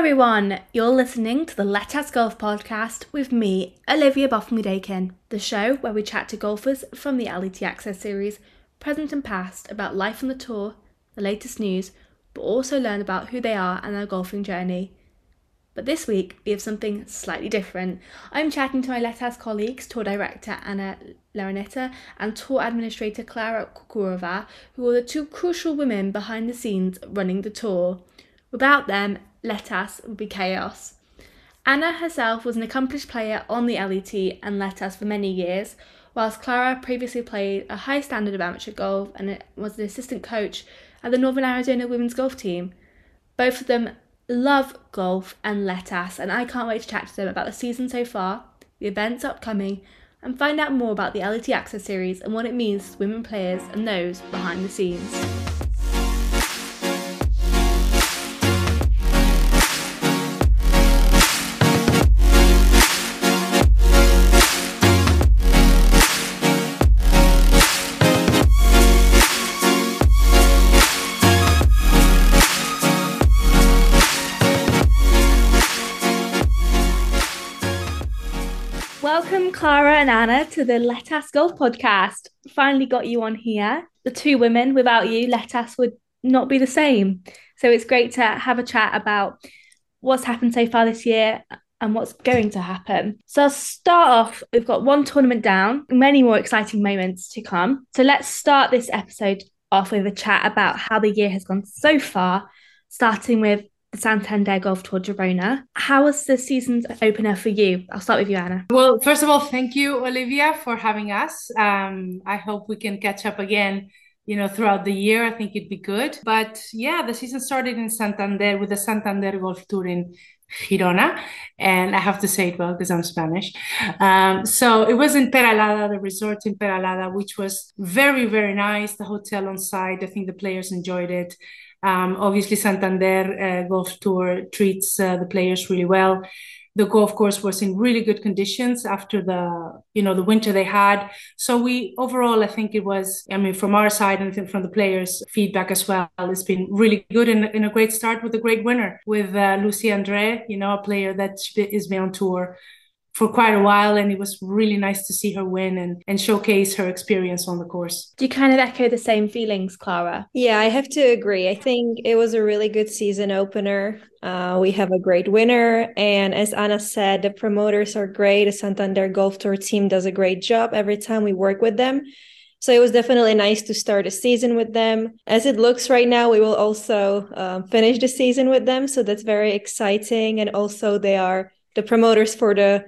everyone. You're listening to the LETAS Golf podcast with me, Olivia Botham the show where we chat to golfers from the LET Access series, present and past, about life on the tour, the latest news, but also learn about who they are and their golfing journey. But this week we have something slightly different. I'm chatting to my LETAS colleagues, tour director Ana Larrañeta and tour administrator Klara Kucharova, who are the two crucial women behind the scenes running the tour. Without them, LETAS would be chaos. Ana herself was an accomplished player on the LET and LETAS for many years, whilst Klara previously played a high standard of amateur golf and was an assistant coach at the Northern Arizona women's golf team. Both of them love golf and LETAS, and I can't wait to chat to them about the season so far, the events upcoming, and find out more about the LET Access series and what it means to women players and those behind the scenes. And Ana, to the LETAS Golf podcast. Finally got you on here. The two women, without you, LETAS would not be the same. So it's great to have a chat about what's happened so far this year and what's going to happen. So I'll start off. We've got one tournament down, many more exciting moments to come. So let's start this episode off with a chat about how the year has gone so far, starting with Santander Golf Tour Girona. How was the season's opener for you? I'll start with you, Ana. Well, first of all, thank you, Olivia, for having us. Um, I hope we can catch up again you know, throughout the year. I think it'd be good. But yeah, the season started in Santander with the Santander Golf Tour in Girona. And I have to say it well because I'm Spanish. Um, so it was in Peralada, the resort in Peralada, which was very, very nice. The hotel on site, I think the players enjoyed it. Um, obviously, Santander uh, Golf Tour treats uh, the players really well. The golf course was in really good conditions after the you know the winter they had. So we overall, I think it was. I mean, from our side and from the players' feedback as well, it's been really good and, and a great start with a great winner with uh, Lucy Andre. You know, a player that is been on tour for quite a while and it was really nice to see her win and, and showcase her experience on the course. Do you kind of echo the same feelings, Klara? Yeah, I have to agree. I think it was a really good season opener. Uh, we have a great winner. And as Ana said, the promoters are great. The Santander Golf Tour team does a great job every time we work with them. So it was definitely nice to start a season with them. As it looks right now, we will also um, finish the season with them. So that's very exciting. And also, they are the promoters for the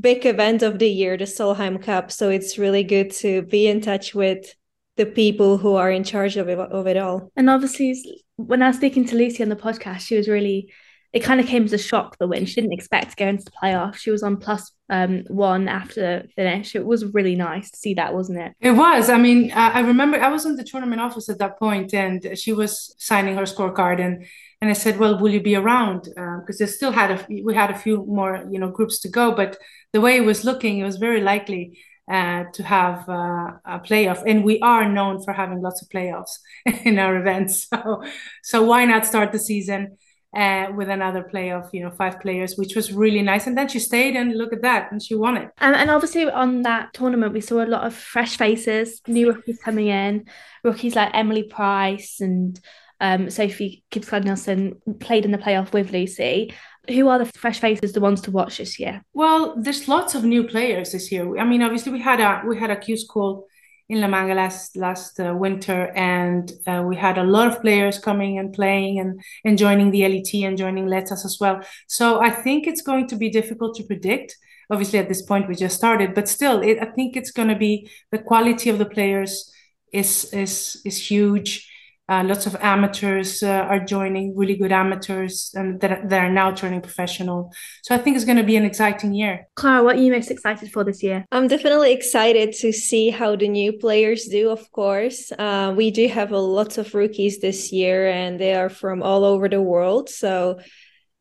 big event of the year, the Solheim Cup. So it's really good to be in touch with the people who are in charge of it, of it all. And obviously, when I was speaking to Lucy on the podcast, she was really, it kind of came as a shock the win. She didn't expect to go into the playoff. She was on plus um, one after the finish. It was really nice to see that, wasn't it? It was. I mean, I remember I was in the tournament office at that point and she was signing her scorecard and and I said, "Well, will you be around?" Because uh, they still had a we had a few more you know groups to go, but the way it was looking, it was very likely uh, to have uh, a playoff, and we are known for having lots of playoffs in our events. So, so why not start the season uh, with another playoff? You know, five players, which was really nice. And then she stayed, and look at that, and she won it. And, and obviously on that tournament, we saw a lot of fresh faces, new rookies coming in, rookies like Emily Price and um, Sophie Gibbs Nelson played in the playoff with Lucy. Who are the fresh faces, the ones to watch this year? Well, there's lots of new players this year. I mean, obviously we had a we had a Q school in La Manga last last uh, winter, and uh, we had a lot of players coming and playing and, and joining the LET and joining LETAS as well. So I think it's going to be difficult to predict. Obviously, at this point we just started, but still, it, I think it's going to be the quality of the players is is is huge uh, lots of amateurs uh, are joining, really good amateurs, and that, that are now turning professional. So I think it's going to be an exciting year. Klara, what are you most excited for this year? I'm definitely excited to see how the new players do, of course. Uh, we do have a lot of rookies this year, and they are from all over the world. So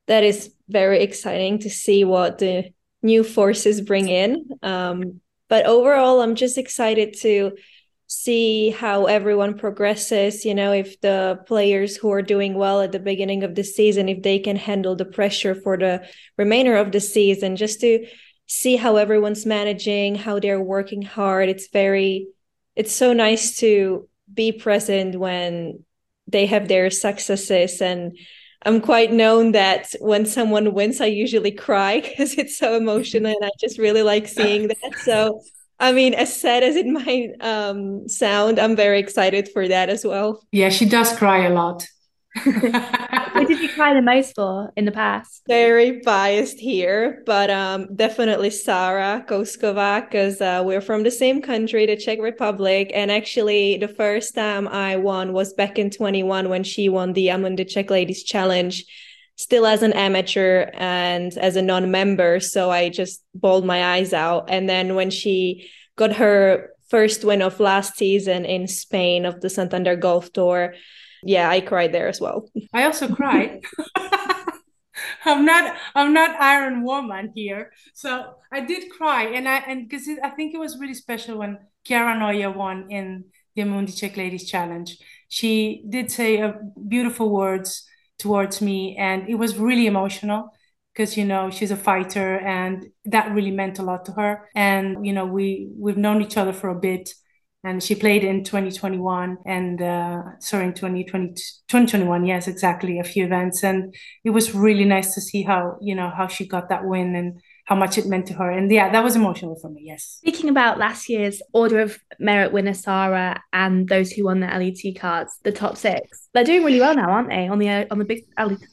that is very exciting to see what the new forces bring in. Um, but overall, I'm just excited to see how everyone progresses you know if the players who are doing well at the beginning of the season if they can handle the pressure for the remainder of the season. Just to see how everyone's managing how they're working hard. It's very it's so nice to be present when they have their successes. And I'm quite known that when someone wins, I usually cry because it's so emotional and I just really like seeing that. So I mean, as sad as it might um, sound, I'm very excited for that as well. Yeah, she does cry a lot. what did you cry the most for in the past? Very biased here, but um, definitely Sara Kouskova because uh, we're from the same country, the Czech Republic. And actually, the first time I won was back in 21 when she won the Amundi Czech Ladies Challenge still as an amateur and as a non-member so i just bawled my eyes out. And then when she got her first win of last season in spain of the santander golf tour yeah i cried there as well. I also cried. I'm not i'm not iron woman here. So i did cry and i and because i think it was really special when chiara noja won in the amundi czech ladies challenge. She did say uh, beautiful words towards me and it was really emotional because you know she's a fighter and that really meant a lot to her. And you know we we've known each other for a bit and she played in 2021 and uh, sorry in 2020 2021 yes exactly a few events. And it was really nice to see how you know how she got that win and how much it meant to her. And yeah, that was emotional for me. Yes. Speaking about last year's Order of Merit winner Sara and those who won the LET cards, the top six, they're doing really well now, aren't they? On the uh, on the big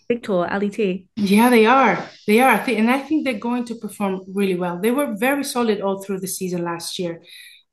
big tour LET. Yeah, they are. They are. And I think they're going to perform really well. They were very solid all through the season last year.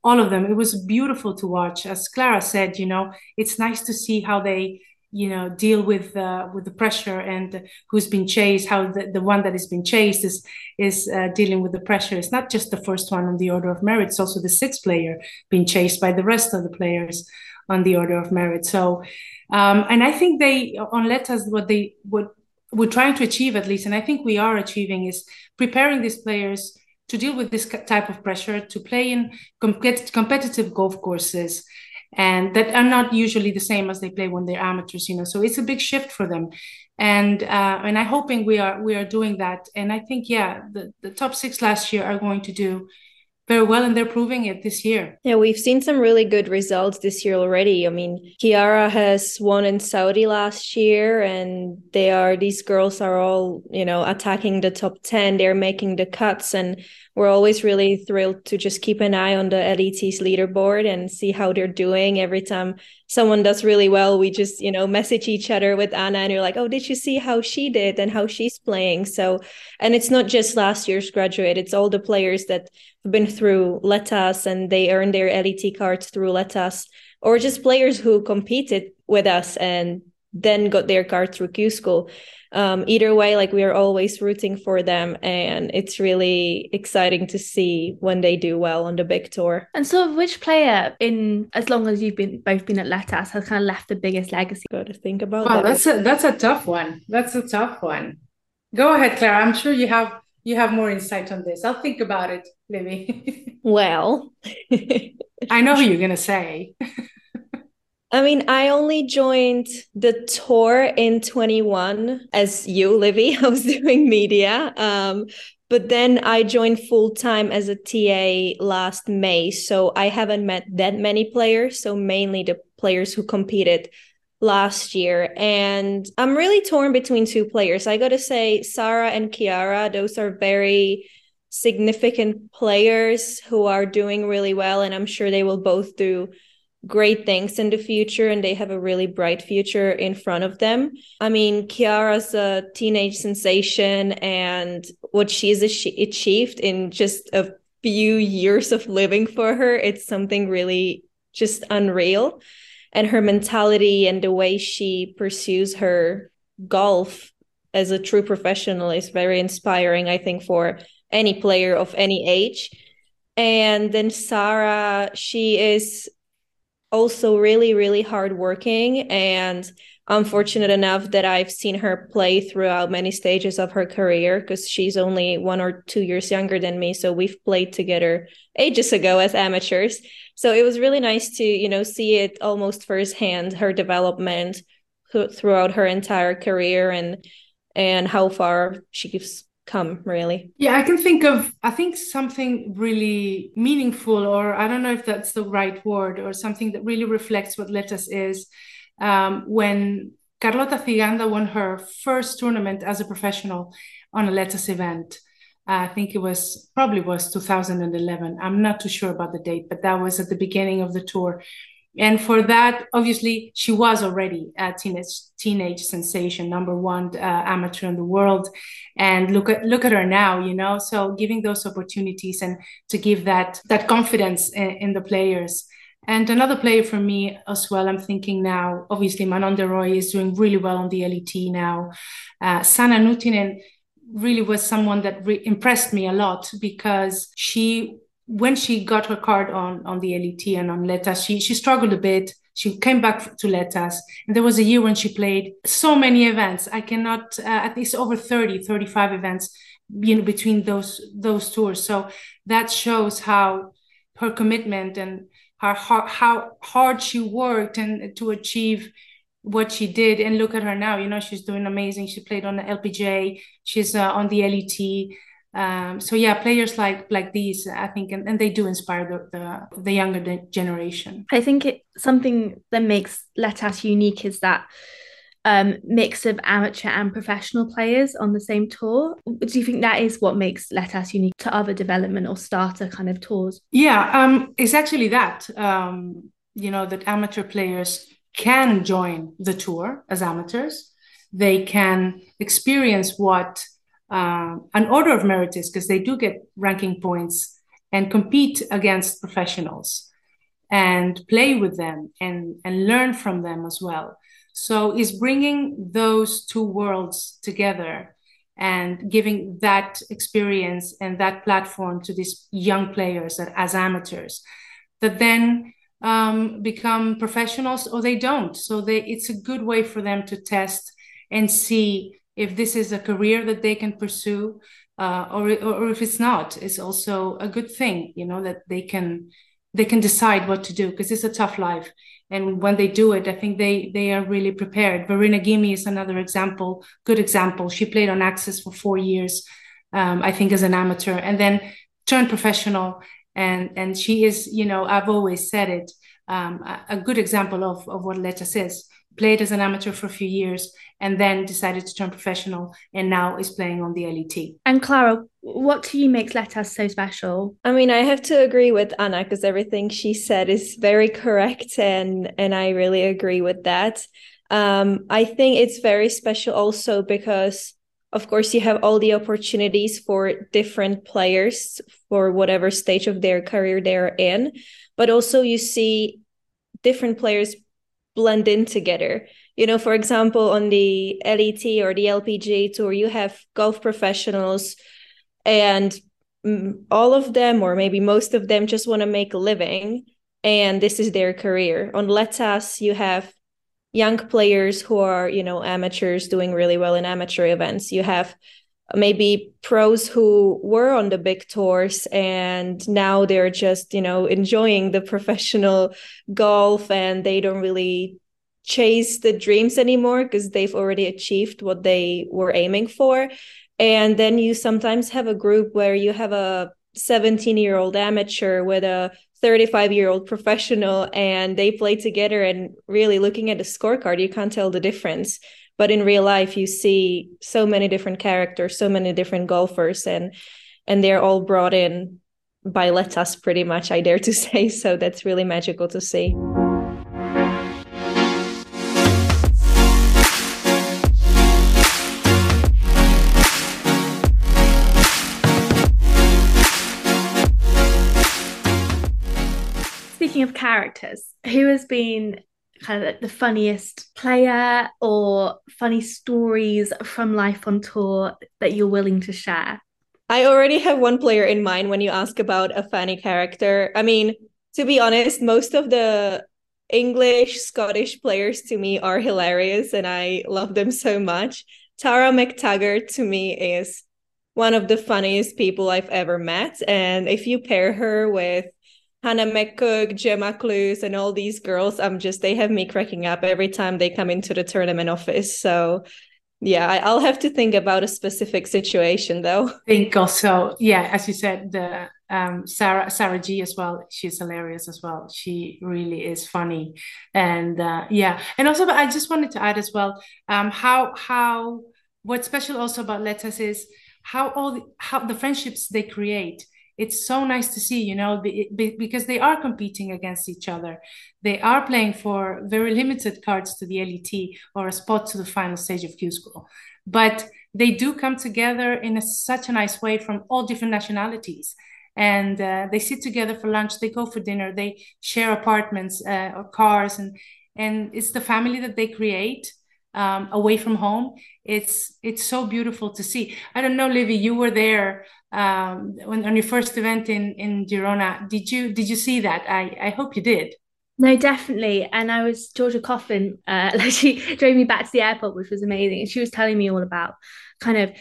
All of them. It was beautiful to watch. As Klara said, you know, it's nice to see how they you know deal with uh, with the pressure and who's been chased how the, the one that has been chased is is uh, dealing with the pressure. It's not just the first one on the order of merit. It's also the sixth player being chased by the rest of the players on the order of merit. So um, and i think they on letas what they what we're trying to achieve at least and i think we are achieving is preparing these players to deal with this type of pressure to play in competitive golf courses and that are not usually the same as they play when they're amateurs you know so it's a big shift for them. And uh, and i'm hoping we are we are doing that. And i think yeah the, the top six last year are going to do very well and they're proving it this year. Yeah, we've seen some really good results this year already. I mean, Chiara has won in Saudi last year and they are these girls are all, you know, attacking the top 10. They're making the cuts and we're always really thrilled to just keep an eye on the LET's leaderboard and see how they're doing. Every time someone does really well, we just, you know, message each other with Ana and you're like, oh, did you see how she did and how she's playing? So, and it's not just last year's graduate, it's all the players that have been through Letas and they earned their LET cards through Letas or just players who competed with us and then got their card through Q School um, either way, like we are always rooting for them, and it's really exciting to see when they do well on the big tour. And so, which player in as long as you've been both been at Letas has kind of left the biggest legacy? Got to think about wow, that. that's a that's a tough one. That's a tough one. Go ahead, Klara. I'm sure you have you have more insight on this. I'll think about it, Libby. well, I know who you're gonna say. I mean, I only joined the tour in 21 as you, Livy. I was doing media. Um, but then I joined full time as a TA last May. So I haven't met that many players. So mainly the players who competed last year. And I'm really torn between two players. I got to say, Sara and Chiara, those are very significant players who are doing really well. And I'm sure they will both do great things in the future and they have a really bright future in front of them. I mean, Chiara's a teenage sensation and what she's achieved in just a few years of living for her, it's something really just unreal. And her mentality and the way she pursues her golf as a true professional is very inspiring, I think, for any player of any age. And then Sara, she is also really really hardworking and I'm fortunate enough that I've seen her play throughout many stages of her career because she's only one or two years younger than me. So we've played together ages ago as amateurs. So it was really nice to, you know, see it almost firsthand, her development throughout her entire career and and how far she's come really yeah i can think of i think something really meaningful or i don't know if that's the right word or something that really reflects what letas is um, when Carlota Ciganda won her first tournament as a professional on a LETAS event. I think it was probably was 2011. I'm not too sure about the date, but that was at the beginning of the tour. And for that, obviously, she was already a teenage teenage sensation, number one uh, amateur in the world. And look at look at her now, you know. So giving those opportunities and to give that that confidence in, in the players and another player for me as well, I'm thinking now, obviously Manon de Roey is doing really well on the LET now. Uh, Sanna Nuutinen really was someone that re- impressed me a lot because she, when she got her card on, on the LET and on LETAS, she, she struggled a bit. She came back to LETAS. And there was a year when she played so many events. I cannot, uh, at least over 30, 35 events, you know, between those, those tours. So that shows how her commitment and how, how hard she worked and to achieve what she did and look at her now you know she's doing amazing she played on the lpga she's uh, on the let um, so yeah players like like these i think and, and they do inspire the, the, the younger generation i think it something that makes letas unique is that um, mix of amateur and professional players on the same tour. Do you think that is what makes LETAS unique to other development or starter kind of tours? Yeah, um, it's actually that. Um, you know, that amateur players can join the tour as amateurs. They can experience what uh, an order of merit is because they do get ranking points and compete against professionals and play with them and, and learn from them as well. So is bringing those two worlds together and giving that experience and that platform to these young players that, as amateurs that then um, become professionals or they don't. So they, it's a good way for them to test and see if this is a career that they can pursue uh, or, or if it's not. It's also a good thing, you know, that they can they can decide what to do because it's a tough life. And when they do it i think they they are really prepared. Verena Gimmy is another example good example. She played on access for four years um, i think as an amateur and then turned professional. And and she is you know i've always said it um, a, a, good example of, of what letas is played as an amateur for a few years and then decided to turn professional and now is playing on the LET. And Klara, what to you makes LETAS so special? I mean, I have to agree with Ana because everything she said is very correct and and I really agree with that. Um, I think it's very special also because of course you have all the opportunities for different players for whatever stage of their career they're in, but also you see different players blend in together. You know, for example, on the LET or the LPGA tour, you have golf professionals and all of them, or maybe most of them, just want to make a living and this is their career. On LETAS, you have young players who are, you know, amateurs doing really well in amateur events. You have maybe pros who were on the big tours and now they're just you know enjoying the professional golf and they don't really chase the dreams anymore because they've already achieved what they were aiming for. And then you sometimes have a group where you have a 17 year old amateur with a 35 year old professional and they play together and really looking at the scorecard you can't tell the difference but in real life you see so many different characters so many different golfers and and they're all brought in by LETAS pretty much i dare to say. So that's really magical to see. Speaking of characters, who has been kind of the funniest player or funny stories from life on tour that you're willing to share? I already have one player in mind when you ask about a funny character. I mean, to be honest, most of the English, Scottish players to me are hilarious and I love them so much. Tara McTaggart to me is one of the funniest people I've ever met. And if you pair her with Hannah McCook, Gemma Clews, and all these girls, I'm just, they have me cracking up every time they come into the tournament office. So yeah, I, will have to think about a specific situation though. I think also, yeah, as you said, the um, Sarah Sarah G as well. She's hilarious as well. She really is funny, and uh, yeah, and also I just wanted to add as well um, how how what's special also about LETAS is how all the, how the friendships they create it's so nice to see you know because they are competing against each other. They are playing for very limited cards to the LET or a spot to the final stage of q school. But they do come together in a, such a nice way from all different nationalities. And uh, they sit together for lunch they go for dinner they share apartments uh, or cars and and it's the family that they create um, away from home. It's it's so beautiful to see. I don't know livy you were there um, when, on your first event in in girona did you did you see that i i hope you did no, definitely. And I was Georgia Coffin. Uh, like she drove me back to the airport, which was amazing. And she was telling me all about kind of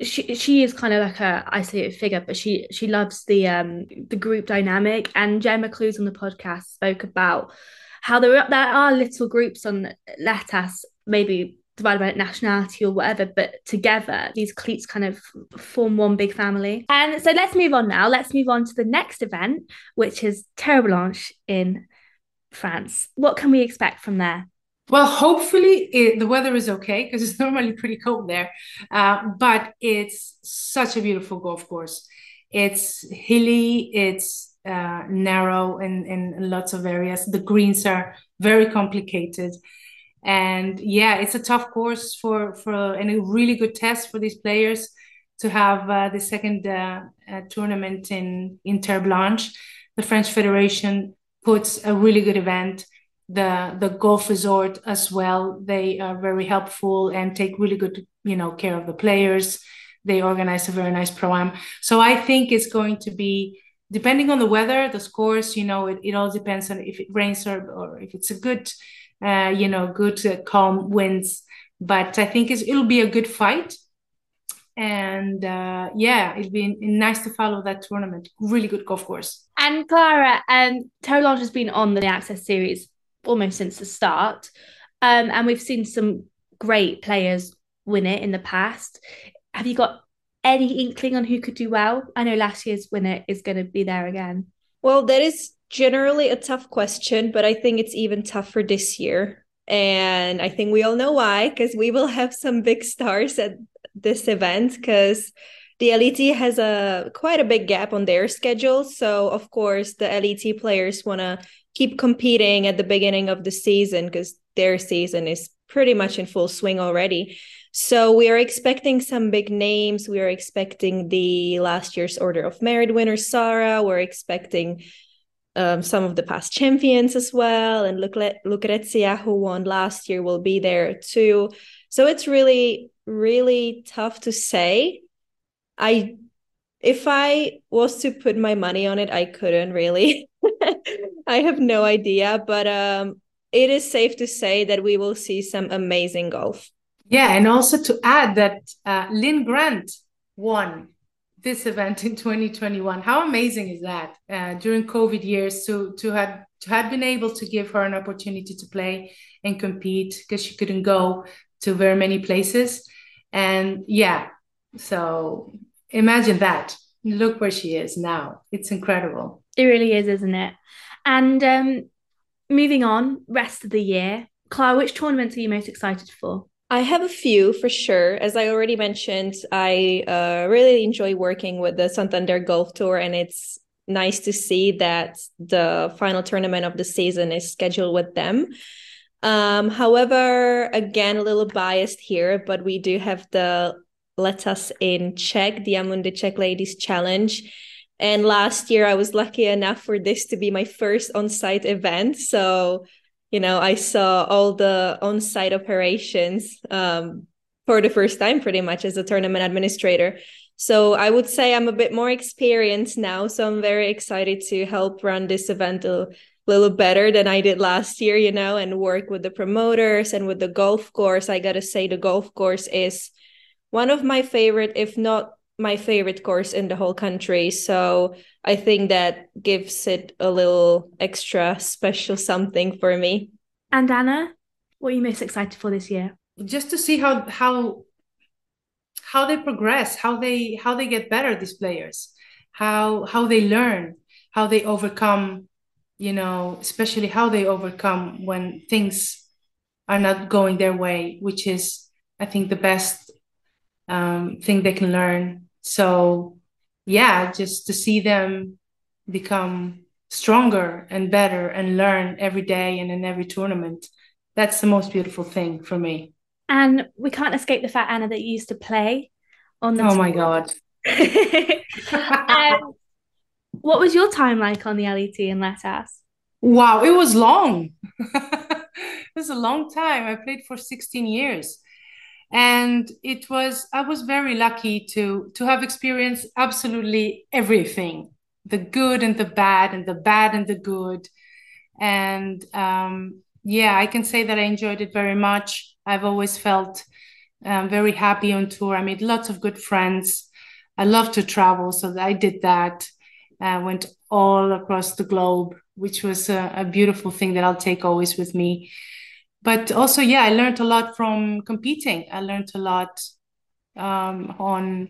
she she is kind of like a isolated figure, but she she loves the um the group dynamic. And Gemma Clews on the podcast spoke about how there are, there are little groups on LETAS maybe divided by nationality or whatever, but together these cleats kind of form one big family. And so let's move on now. Let's move on to the next event, which is Terre Blanche in France. What can we expect from there? Well, hopefully it, the weather is okay because it's normally pretty cold there. Uh, but it's such a beautiful golf course. It's hilly, it's uh, narrow in, in lots of areas. The greens are very complicated and yeah it's a tough course for for and a really good test for these players to have uh, the second uh, uh, tournament in in Terre Blanche. The French Federation puts a really good event. The the golf resort as well. They are very helpful and take really good you know care of the players. They organize a very nice pro am. So I think it's going to be depending on the weather, the scores. You know, it, it all depends on if it rains or or if it's a good uh, you know, good uh, calm winds. But I think it'll be a good fight. And uh, yeah, it'll be nice to follow that tournament. Really good golf course. And Klara, um, Terre Blanche has been on the Access Series almost since the start. Um, and we've seen some great players win it in the past. Have you got any inkling on who could do well? I know last year's winner is going to be there again. Well, that is generally a tough question, but I think it's even tougher this year. And I think we all know why, because we will have some big stars at this event, because the LET has a quite a big gap on their schedule. So of course the LET players want to keep competing at the beginning of the season because their season is pretty much in full swing already. So we are expecting some big names. We are expecting the last year's Order of Merit winner Sara. We're expecting um, some of the past champions as well. And Lucrezia, who won last year, will be there too. So it's really, really tough to say. I, if I was to put my money on it, I couldn't really. I have no idea, but um, it is safe to say that we will see some amazing golf. Yeah, and also to add that uh, Linn Grant won this event in 2021. How amazing is that? Uh, during COVID years, to to have to have been able to give her an opportunity to play and compete because she couldn't go to very many places, and yeah, so imagine that. Look where she is now. It's incredible. It really is, isn't it? And um, moving on, rest of the year, Klara, which tournaments are you most excited for? I have a few for sure. As I already mentioned, I uh, really enjoy working with the Santander Golf Tour, and it's nice to see that the final tournament of the season is scheduled with them. Um, however, again, a little biased here, but we do have the LETAS in Czech, the Amundi Czech Ladies Challenge. And last year, I was lucky enough for this to be my first on site event. So you know i saw all the on-site operations um, for the first time pretty much as a tournament administrator so i would say i'm a bit more experienced now so i'm very excited to help run this event a little better than I did last year, you know, and work with the promoters and with the golf course. I got to say, the golf course is one of my favorite, if not my favorite course in the whole country. So I think that gives it a little extra special something for me. And Ana, what are you most excited for this year? Just to see how how how they progress, how they how they get better, these players, how how they learn, how they overcome, you know, especially how they overcome when things are not going their way, which is I think the best um, thing they can learn. So yeah, just to see them become stronger and better and learn every day and in every tournament. That's the most beautiful thing for me. And we can't escape the fact, Ana, that you used to play on the. Oh my God. um, what was your time like on the LET in Letas? Wow, it was long. it was a long time. I played for 16 years. And it was I was very lucky to to have experienced absolutely everything, the good and the bad, and the bad and the good. And um, yeah, I can say that I enjoyed it very much. I've always felt um, very happy on tour. I made lots of good friends. I love to travel, so I did that. I went all across the globe, which was a, a, beautiful thing that I'll take always with me. But also, yeah, I learned a lot from competing. I learned a lot um, on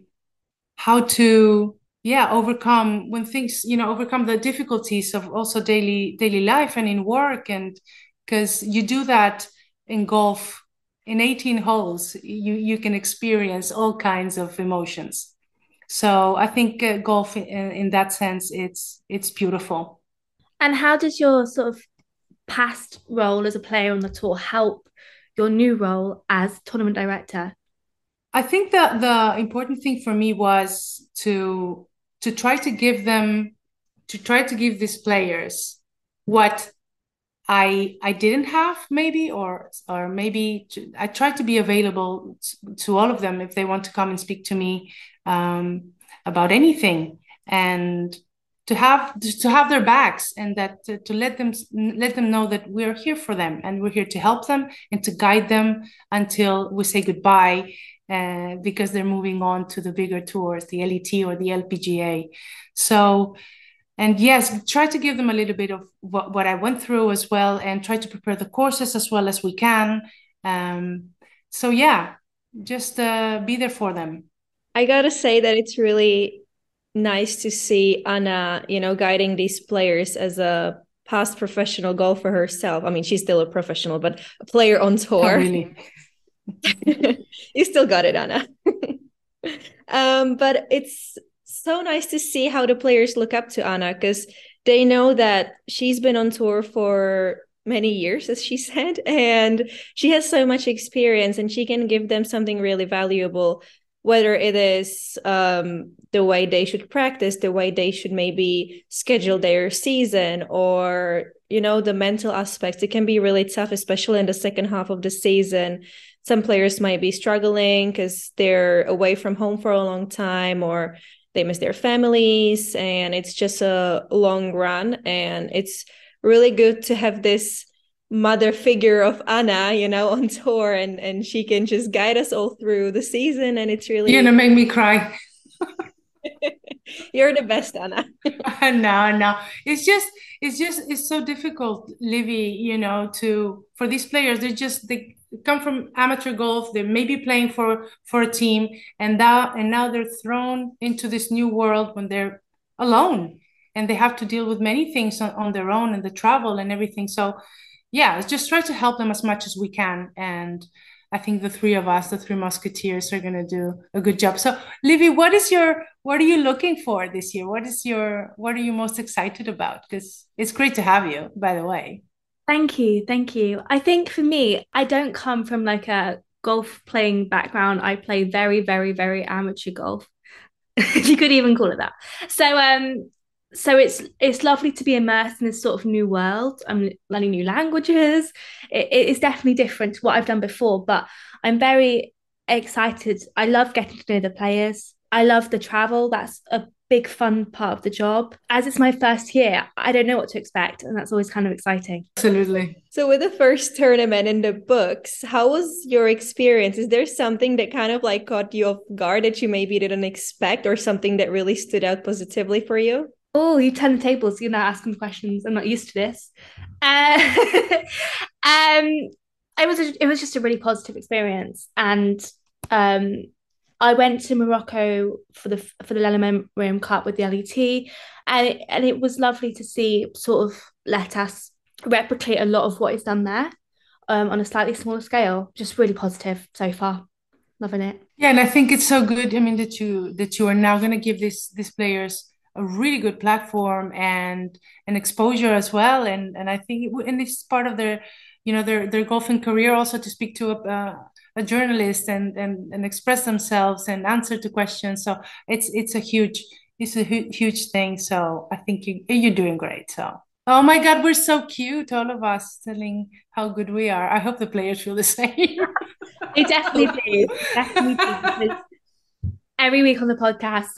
how to, yeah, overcome when things, you know, overcome the difficulties of also daily daily life and in work, and because you do that in golf in 18 holes you you can experience all kinds of emotions. So i think uh, golf in, in that sense it's it's beautiful. And how does your sort of past role as a player on the tour help your new role as tournament director? I think that the important thing for me was to to try to give them to try to give these players what I I didn't have maybe or or maybe I tried to be available to all of them if they want to come and speak to me um, about anything. And to have to have their backs and that to, to, let them let them know that we're here for them and we're here to help them and to guide them until we say goodbye uh, because they're moving on to the bigger tours the LET or the LPGA so and yes try to give them a little bit of what, what i went through as well and try to prepare the courses as well as we can. Um, so yeah just uh, be there for them. I gotta say that it's really nice to see ana you know guiding these players as a past professional golfer herself. I mean she's still a professional but a player on tour. oh, really? you still got it ana. Um, but it's so nice to see how the players look up to Ana because they know that she's been on tour for many years, as she said, and she has so much experience and she can give them something really valuable, whether it is um, the way they should practice, the way they should maybe schedule their season, or you know the mental aspects. It can be really tough, especially in the second half of the season. Some players might be struggling because they're away from home for a long time, or they miss their families and it's just a long run and it's really good to have this mother figure of Ana, you know, on tour and and she can just guide us all through the season and it's really You're gonna make me cry. You're the best, Ana. no, no. It's just it's just it's so difficult, Livy, you know, to for these players, they just they come from amateur golf they may be playing for for a team and that and now they're thrown into this new world when they're alone and they have to deal with many things on, on their own and the travel and everything so yeah just try to help them as much as we can and i think the three of us the three musketeers are going to do a good job so livy what is your what are you looking for this year what is your what are you most excited about because it's great to have you by the way Thank you. Thank you. I think for me, I don't come from like a golf playing background. I play very, very, very amateur golf. you could even call it that. So um so it's it's lovely to be immersed in this sort of new world. I'm learning new languages. It, it is definitely different to what I've done before, but I'm very excited. I love getting to know the players. I love the travel. That's a big fun part of the job. As it's my first year, I don't know what to expect, and that's always kind of exciting. Absolutely. So, with the first tournament in the books, how was your experience? Is there something that kind of like caught you off guard that you maybe didn't expect, or something that really stood out positively for you? Oh, you turn the tables. You're now asking questions. I'm not used to this. Uh, um, it was a, it was just a really positive experience, and um, I went to Morocco for the for the Lalla Cup with the LET, and it, and it was lovely to see sort of let us replicate a lot of what is done there, um, on a slightly smaller scale. Just really positive so far, loving it. Yeah, and I think it's so good. I mean that you that you are now going to give these these players a really good platform and an exposure as well, and and I think it, and it's part of their you know their their golfing career also to speak to a. A journalist and, and and express themselves and answer to questions. So it's it's a huge it's a hu- huge thing. So i think you you're doing great. So oh my god we're so cute all of us telling how good we are. I hope the players feel the same. They definitely do. Definitely do every week on the podcast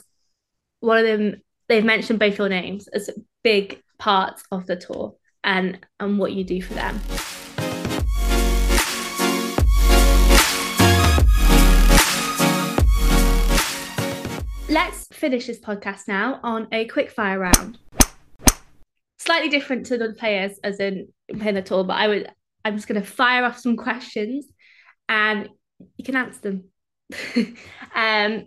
one of them they've mentioned both your names as big parts of the tour and and what you do for them Let's finish this podcast now on a quick fire round. Slightly different to the players as in playing the tour, but I would I'm just gonna fire off some questions and you can answer them. um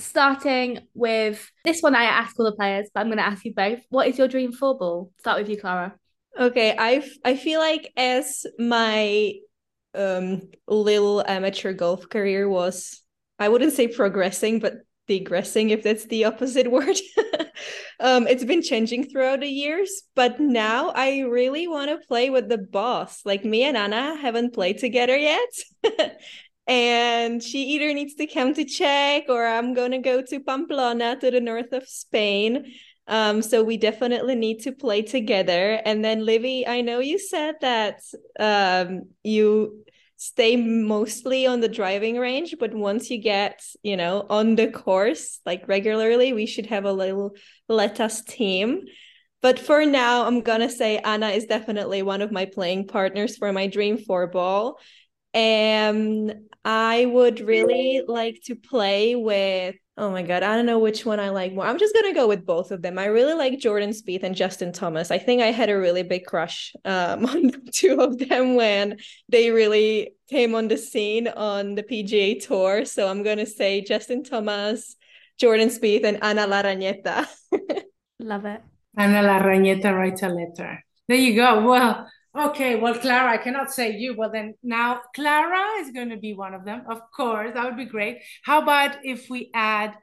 starting with this one I ask all the players, but I'm gonna ask you both. What is your dream four ball? Start with you, Klara. Okay, I I feel like as my um little amateur golf career was I wouldn't say progressing, but digressing if that's the opposite word um it's been changing throughout the years but now i really want to play with the boss like me and ana haven't played together yet and she either needs to come to czech or i'm going to go to pamplona to the north of spain. Um, so we definitely need to play together. And then Livy, I know you said that um, you stay mostly on the driving range but once you get you know on the course like regularly we should have a little let us team. But for now i'm gonna say ana is definitely one of my playing partners for my dream four ball and i would really like to play with Oh my god, I don't know which one I like more. I'm just gonna go with both of them. I really like Jordan Spieth and Justin Thomas. I think I had a really big crush um, on the two of them when they really came on the scene on the PGA Tour. So I'm gonna say Justin Thomas, Jordan Spieth, and Ana Larrañeta. Love it. Ana Larrañeta writes a letter. There you go. Well, Okay, well, Klara, I cannot say you. Well, then now Klara is going to be one of them. Of course, that would be great. How about if we add,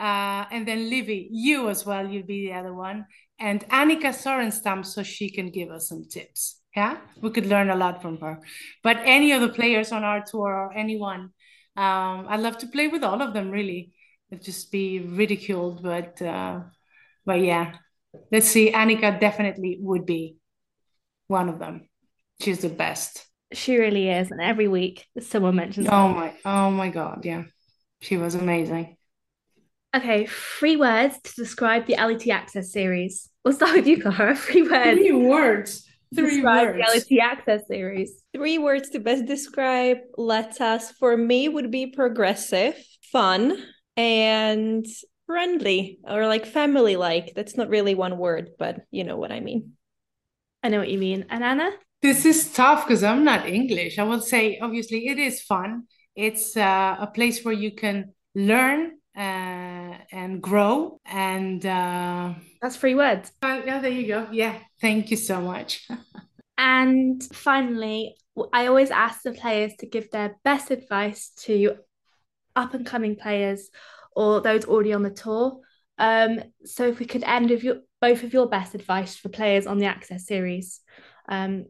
uh, and then Livy, you as well, you'll be the other one, and Annika Sorenstam, so she can give us some tips. Yeah, we could learn a lot from her. But any of the players on our tour or anyone, um, I'd love to play with all of them. Really, It'd just be ridiculed, but uh, but yeah, let's see. Annika definitely would be one of them. She's the best. She really is, and every week someone mentions. Oh her. my! Oh my God! Yeah, she was amazing. Okay, three words to describe the LET Access series. We'll start with you, Klara. Three words. Three words. Three describe words. The LET Access series. Three words to best describe Letas for me would be progressive, fun, and friendly, or like family-like. That's not really one word, but you know what I mean. I know what you mean. And Ana? This is tough because I'm not English. I will say, obviously, it is fun. It's uh, a place where you can learn uh, and grow. And uh, that's three words. Uh, yeah, there you go. Yeah, thank you so much. and finally, I always ask the players to give their best advice to up and coming players or those already on the tour. Um, so if we could end with your both of your best advice for players on the Access series. Um,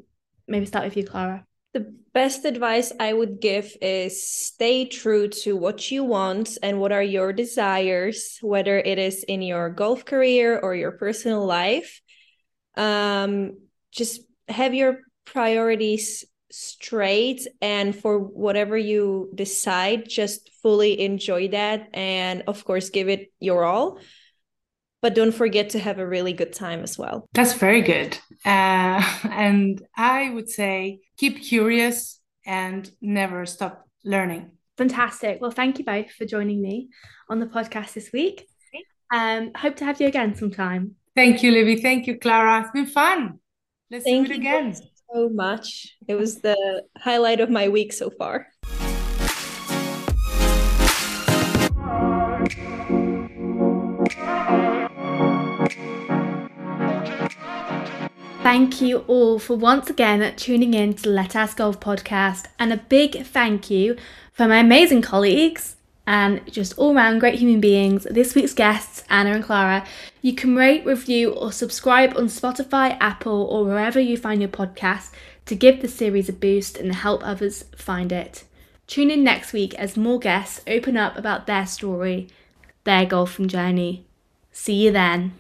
maybe start with you, Klara. The best advice I would give is stay true to what you want and what are your desires, whether it is in your golf career or your personal life. Um, just have your priorities straight and for whatever you decide just fully enjoy that and of course give it your all but don't forget to have a really good time as well. That's very good. Uh, and I would say keep curious and never stop learning. Fantastic. Well, thank you both for joining me on the podcast this week. Um, hope to have you again sometime. Thank you, Livy. Thank you, Klara. It's been fun. Let's thank do it again. so much. It was the highlight of my week so far. Thank you all for once again tuning in to LETAS Golf podcast, and a big thank you for my amazing colleagues and just all round great human beings, this week's guests, Ana and Klara. You can rate, review, or subscribe on Spotify, Apple, or wherever you find your podcast to give the series a boost and help others find it. Tune in next week as more guests open up about their story, their golfing journey. See you then.